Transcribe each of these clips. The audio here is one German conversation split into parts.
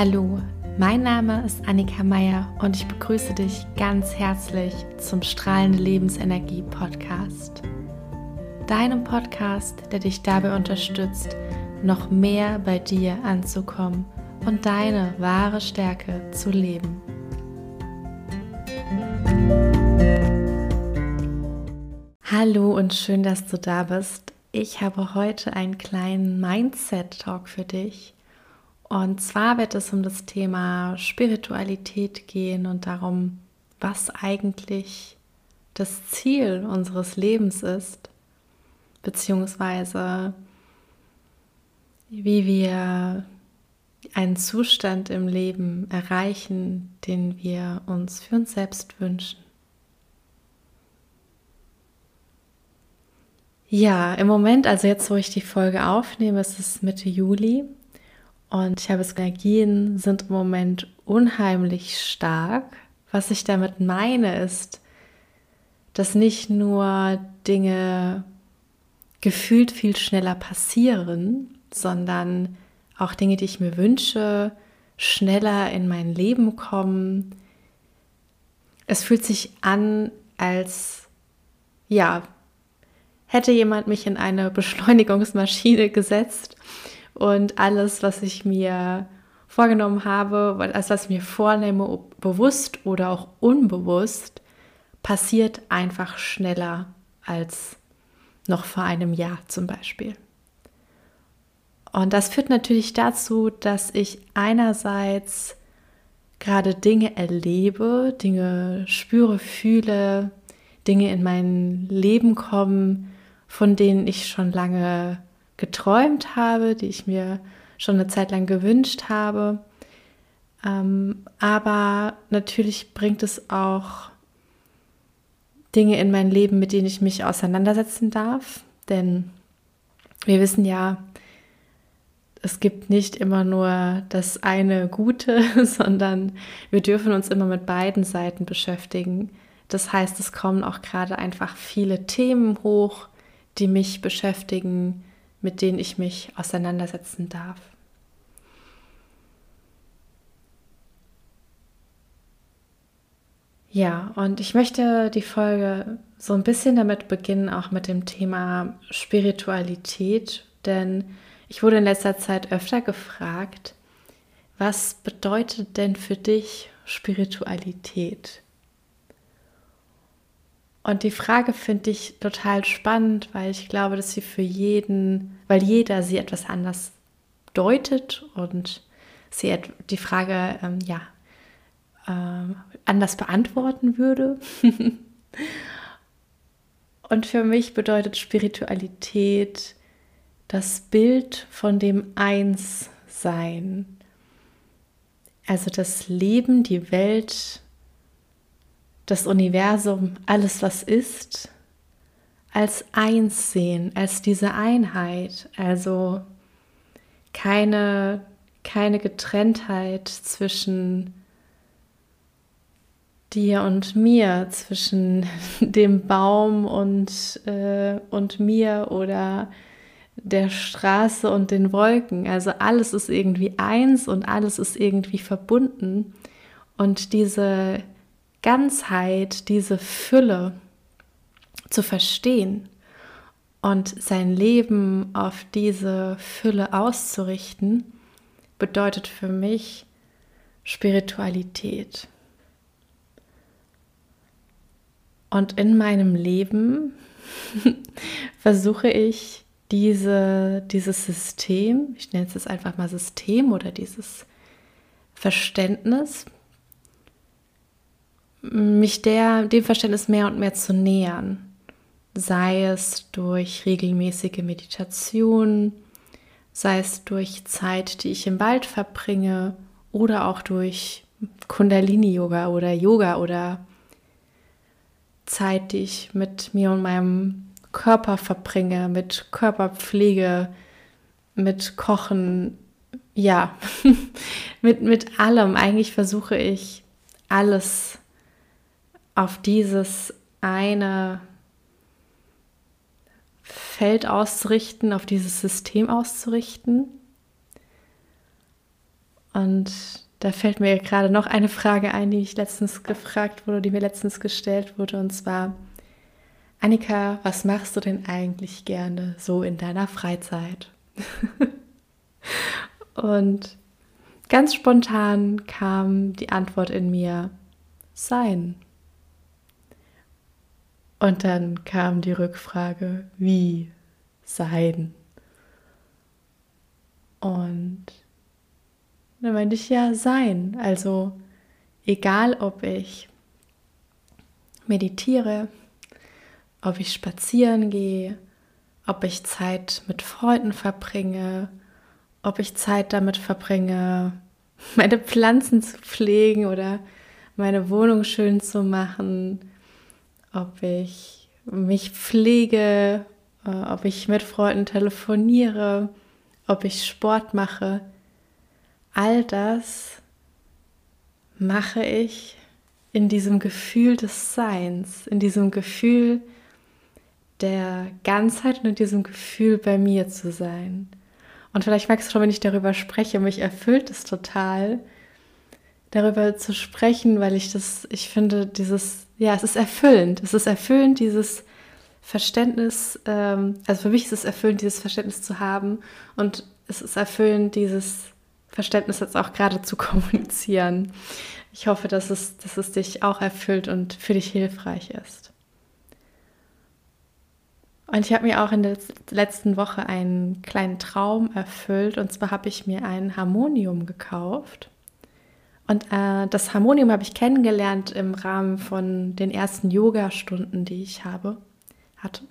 Hallo, mein Name ist Annika Meier und ich begrüße dich ganz herzlich zum Strahlende Lebensenergie Podcast. Deinem Podcast, der dich dabei unterstützt, noch mehr bei dir anzukommen und deine wahre Stärke zu leben. Hallo und schön, dass du da bist. Ich habe heute einen kleinen Mindset-Talk für dich. Und zwar wird es um das Thema Spiritualität gehen und darum, was eigentlich das Ziel unseres Lebens ist, beziehungsweise wie wir einen Zustand im Leben erreichen, den wir uns für uns selbst wünschen. Ja, im Moment, also jetzt, wo ich die Folge aufnehme, ist es Mitte Juli und ich habe Energien sind im Moment unheimlich stark. Was ich damit meine, ist, dass nicht nur Dinge gefühlt viel schneller passieren, sondern auch Dinge, die ich mir wünsche, schneller in mein Leben kommen. Es fühlt sich an, als ja, hätte jemand mich in eine Beschleunigungsmaschine gesetzt und alles, was ich mir vorgenommen habe, alles, was ich mir vornehme, bewusst oder auch unbewusst, passiert einfach schneller als noch vor einem Jahr zum Beispiel. Und das führt natürlich dazu, dass ich einerseits gerade Dinge erlebe, Dinge spüre, fühle, Dinge in mein Leben kommen, von denen ich schon lange geträumt habe, die ich mir schon eine Zeit lang gewünscht habe. Ähm, aber natürlich bringt es auch Dinge in mein Leben, mit denen ich mich auseinandersetzen darf. Denn wir wissen ja, es gibt nicht immer nur das eine Gute, sondern wir dürfen uns immer mit beiden Seiten beschäftigen. Das heißt, es kommen auch gerade einfach viele Themen hoch, die mich beschäftigen, mit denen ich mich auseinandersetzen darf. Ja, und ich möchte die Folge so ein bisschen damit beginnen, auch mit dem Thema Spiritualität, denn ich wurde in letzter Zeit öfter gefragt, was bedeutet denn für dich Spiritualität? Und die Frage finde ich total spannend, weil ich glaube, dass sie für jeden, weil jeder sie etwas anders deutet und sie die Frage ähm, ja äh, anders beantworten würde. und für mich bedeutet Spiritualität das Bild von dem Einssein, also das Leben, die Welt das Universum, alles was ist, als eins sehen, als diese Einheit, also keine, keine Getrenntheit zwischen dir und mir, zwischen dem Baum und, äh, und mir oder der Straße und den Wolken. Also alles ist irgendwie eins und alles ist irgendwie verbunden. Und diese Ganzheit, diese Fülle zu verstehen und sein Leben auf diese Fülle auszurichten, bedeutet für mich Spiritualität. Und in meinem Leben versuche ich diese, dieses System, ich nenne es jetzt einfach mal System oder dieses Verständnis, mich der, dem Verständnis mehr und mehr zu nähern. Sei es durch regelmäßige Meditation, sei es durch Zeit, die ich im Wald verbringe oder auch durch Kundalini-Yoga oder Yoga oder Zeit, die ich mit mir und meinem Körper verbringe, mit Körperpflege, mit Kochen, ja, mit, mit allem. Eigentlich versuche ich alles auf dieses eine Feld auszurichten, auf dieses System auszurichten. Und da fällt mir gerade noch eine Frage ein, die ich letztens gefragt wurde, die mir letztens gestellt wurde, und zwar, Annika, was machst du denn eigentlich gerne so in deiner Freizeit? und ganz spontan kam die Antwort in mir, sein. Und dann kam die Rückfrage, wie sein? Und dann meinte ich ja sein. Also egal, ob ich meditiere, ob ich spazieren gehe, ob ich Zeit mit Freunden verbringe, ob ich Zeit damit verbringe, meine Pflanzen zu pflegen oder meine Wohnung schön zu machen, ob ich mich pflege, äh, ob ich mit Freunden telefoniere, ob ich Sport mache. All das mache ich in diesem Gefühl des Seins, in diesem Gefühl der Ganzheit und in diesem Gefühl bei mir zu sein. Und vielleicht merkst du schon, wenn ich darüber spreche, mich erfüllt es total, darüber zu sprechen, weil ich das, ich finde, dieses, ja, es ist erfüllend. Es ist erfüllend, dieses Verständnis, ähm, also für mich ist es erfüllend, dieses Verständnis zu haben und es ist erfüllend, dieses Verständnis jetzt auch gerade zu kommunizieren. Ich hoffe, dass es, dass es dich auch erfüllt und für dich hilfreich ist. Und ich habe mir auch in der letzten Woche einen kleinen Traum erfüllt. Und zwar habe ich mir ein Harmonium gekauft. Und äh, das Harmonium habe ich kennengelernt im Rahmen von den ersten Yoga-Stunden, die ich habe, hatte.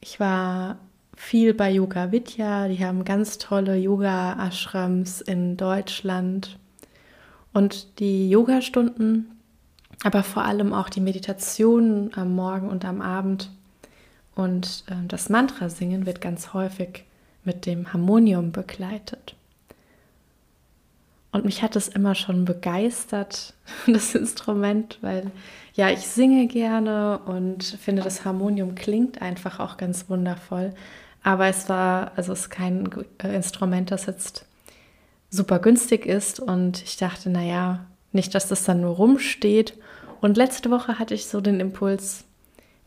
Ich war viel bei Yoga Vidya. Die haben ganz tolle Yoga-Ashrams in Deutschland. Und die Yoga-Stunden, aber vor allem auch die Meditationen am Morgen und am Abend und äh, das Mantra-Singen wird ganz häufig mit dem Harmonium begleitet. Und mich hat es immer schon begeistert, das Instrument, weil ja, ich singe gerne und finde, das Harmonium klingt einfach auch ganz wundervoll. Aber es war, also es ist kein äh, Instrument, das jetzt super günstig ist. Und ich dachte, naja, nicht, dass das dann nur rumsteht. Und letzte Woche hatte ich so den Impuls,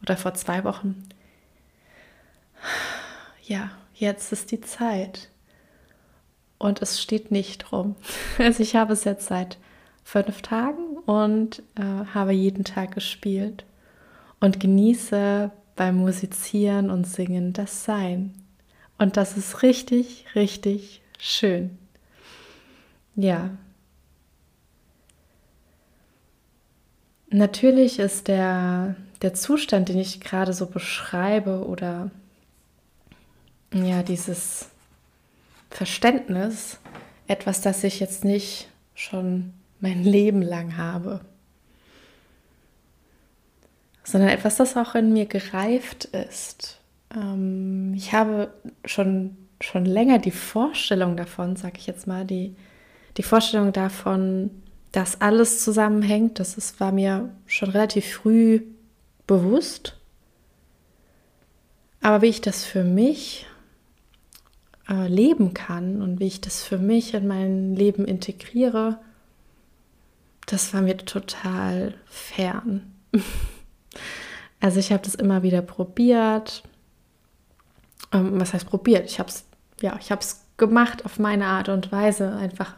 oder vor zwei Wochen, ja, jetzt ist die Zeit. Und es steht nicht rum. Also ich habe es jetzt seit fünf Tagen und äh, habe jeden Tag gespielt und genieße beim Musizieren und Singen das Sein. Und das ist richtig, richtig schön. Ja. Natürlich ist der, der Zustand, den ich gerade so beschreibe oder ja, dieses Verständnis, etwas, das ich jetzt nicht schon mein Leben lang habe, sondern etwas, das auch in mir gereift ist. Ähm, ich habe schon, schon länger die Vorstellung davon, sage ich jetzt mal, die, die Vorstellung davon, dass alles zusammenhängt, das ist, war mir schon relativ früh bewusst. Aber wie ich das für mich äh, leben kann und wie ich das für mich in mein Leben integriere, das war mir total fern. also ich habe das immer wieder probiert. Ähm, was heißt probiert? Ich habe es ja, ich habe es gemacht auf meine Art und Weise, einfach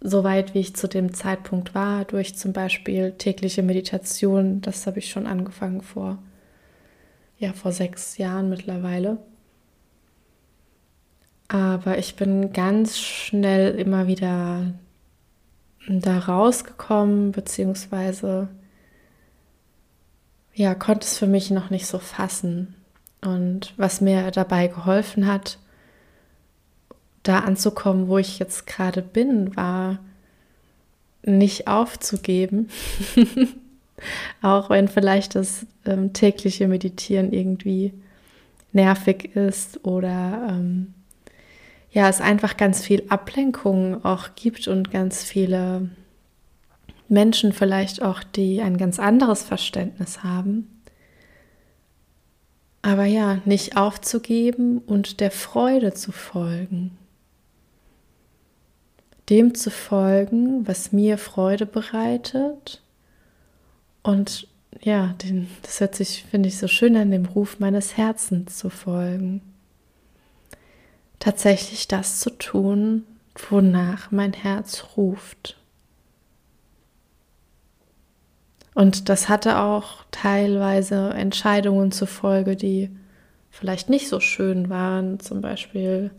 so weit, wie ich zu dem Zeitpunkt war, durch zum Beispiel tägliche Meditation. Das habe ich schon angefangen vor ja vor sechs Jahren mittlerweile. Aber ich bin ganz schnell immer wieder da rausgekommen, beziehungsweise ja, konnte es für mich noch nicht so fassen. Und was mir dabei geholfen hat, da anzukommen, wo ich jetzt gerade bin, war nicht aufzugeben. Auch wenn vielleicht das ähm, tägliche Meditieren irgendwie nervig ist oder ähm, ja, es einfach ganz viel Ablenkung auch gibt und ganz viele Menschen vielleicht auch, die ein ganz anderes Verständnis haben. Aber ja, nicht aufzugeben und der Freude zu folgen. dem zu folgen, was mir Freude bereitet und ja, den, das hört sich, finde ich, so schön an, dem Ruf meines Herzens zu folgen. Tatsächlich das zu tun, wonach mein Herz ruft. Und das hatte auch teilweise Entscheidungen zur Folge, die vielleicht nicht so schön waren. Zum Beispiel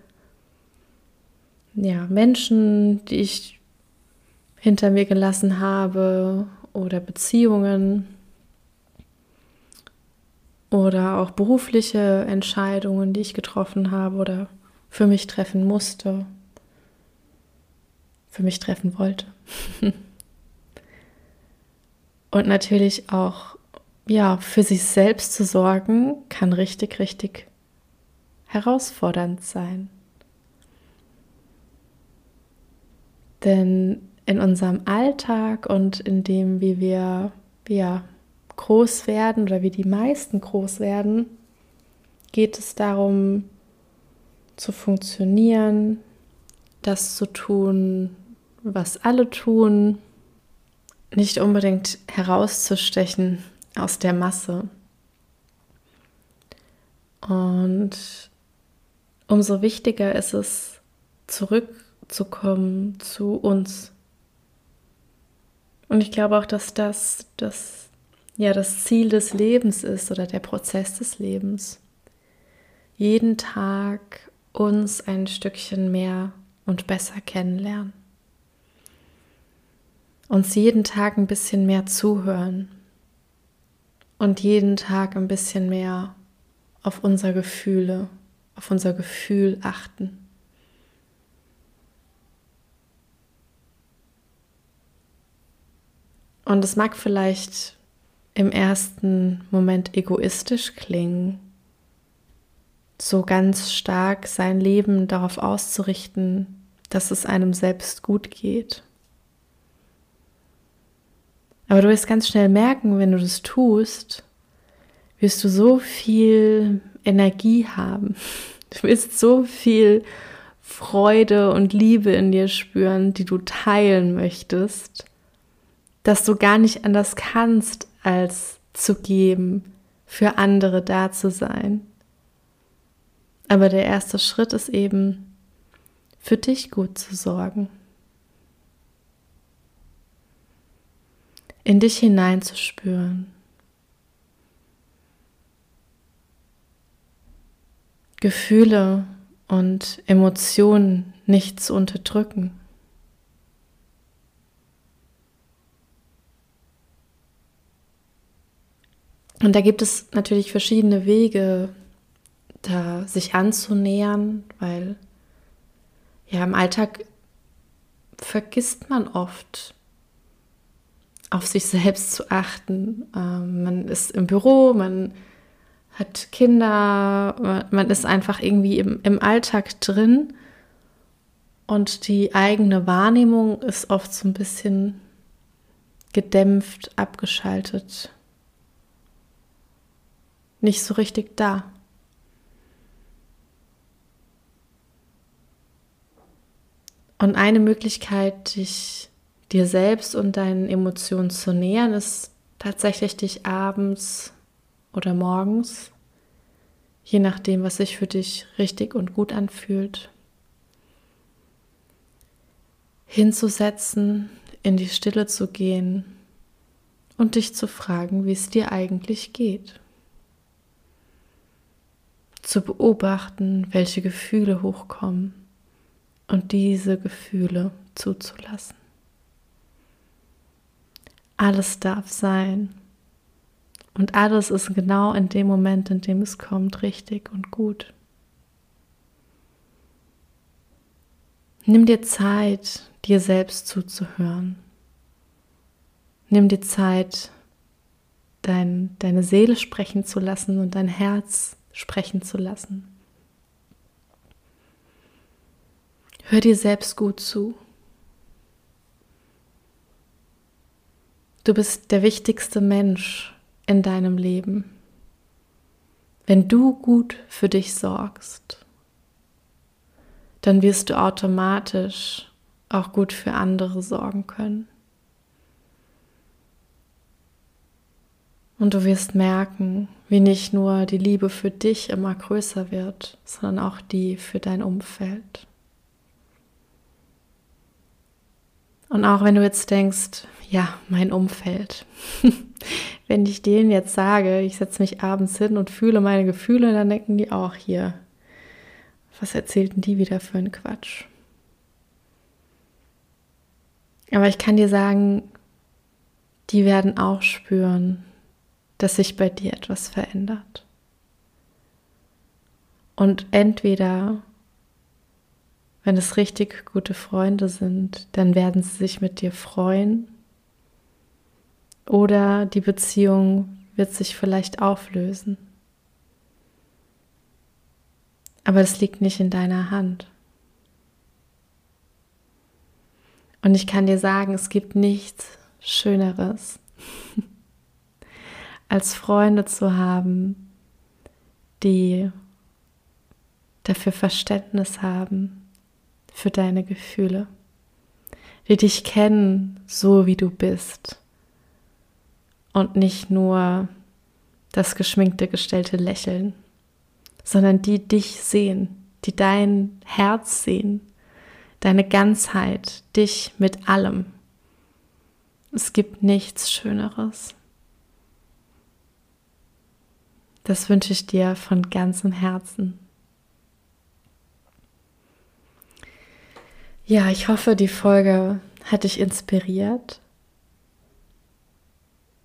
ja, Menschen, die ich hinter mir gelassen habe oder Beziehungen oder auch berufliche Entscheidungen, die ich getroffen habe oder für mich treffen musste, für mich treffen wollte. Und natürlich auch, ja, für sich selbst zu sorgen, kann richtig, richtig herausfordernd sein. Denn in unserem Alltag und in dem, wie wir ja, groß werden oder wie die meisten groß werden, geht es darum, zu funktionieren, das zu tun, was alle tun, nicht unbedingt herauszustechen aus der Masse. Und umso wichtiger ist es, zurückzukommen zu uns. Und ich glaube auch, dass das, das ja das Ziel des Lebens ist oder der Prozess des Lebens. Jeden Tag uns ein Stückchen mehr und besser kennenlernen uns jeden Tag ein bisschen mehr zuhören und jeden Tag ein bisschen mehr auf unser Gefühle, auf unser Gefühl achten. Und es mag vielleicht im ersten Moment egoistisch klingen, so ganz stark sein Leben darauf auszurichten, dass es einem selbst gut geht. Aber du wirst ganz schnell merken, wenn du das tust, wirst du so viel Energie haben. Du wirst so viel Freude und Liebe in dir spüren, die du teilen möchtest, dass du gar nicht anders kannst, als zu geben, für andere da zu sein. Aber der erste Schritt ist eben, für dich gut zu sorgen. in dich hineinzuspüren. Gefühle und Emotionen nicht zu unterdrücken. Und da gibt es natürlich verschiedene Wege, da sich anzunähern, weil ja im Alltag vergisst man oft, auf sich selbst zu achten. Ähm, man ist im Büro, man hat Kinder, man ist einfach irgendwie im, im Alltag drin und die eigene Wahrnehmung ist oft so ein bisschen gedämpft, abgeschaltet, nicht so richtig da. Und eine Möglichkeit, dich dir selbst und deinen Emotionen zu nähern, ist tatsächlich dich abends oder morgens, je nachdem, was sich für dich richtig und gut anfühlt, hinzusetzen, in die Stille zu gehen und dich zu fragen, wie es dir eigentlich geht. Zu beobachten, welche Gefühle hochkommen und diese Gefühle zuzulassen. Alles darf sein. Und alles ist genau in dem Moment, in dem es kommt, richtig und gut. Nimm dir Zeit, dir selbst zuzuhören. Nimm dir Zeit, dein, deine Seele sprechen zu lassen und dein Herz sprechen zu lassen. Hör dir selbst gut zu. Du bist der wichtigste Mensch in deinem Leben. Wenn du gut für dich sorgst, dann wirst du automatisch auch gut für andere sorgen können. Und du wirst merken, wie nicht nur die Liebe für dich immer größer wird, sondern auch die für dein Umfeld. Und auch wenn du jetzt denkst, ja, mein Umfeld, wenn ich denen jetzt sage, ich setze mich abends hin und fühle meine Gefühle, dann denken die auch hier, was erzählten die wieder für einen Quatsch? Aber ich kann dir sagen, die werden auch spüren, dass sich bei dir etwas verändert. Und entweder, wenn es richtig gute Freunde sind, dann werden sie sich mit dir freuen. Oder die Beziehung wird sich vielleicht auflösen. Aber es liegt nicht in deiner Hand. Und ich kann dir sagen, es gibt nichts Schöneres als Freunde zu haben, die dafür Verständnis haben für deine Gefühle, die dich kennen, so wie du bist und nicht nur das geschminkte, gestellte Lächeln, sondern die dich sehen, die dein Herz sehen, deine Ganzheit, dich mit allem. Es gibt nichts Schöneres. Das wünsche ich dir von ganzem Herzen. Ja, ich hoffe, die Folge hat dich inspiriert.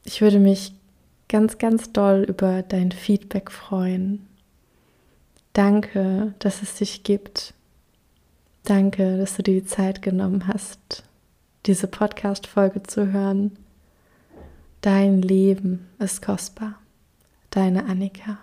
Ich würde mich ganz, ganz doll über dein Feedback freuen. Danke, dass es dich gibt. Danke, dass du dir die Zeit genommen hast, diese Podcast-Folge zu hören. Dein Leben ist kostbar. Deine Annika.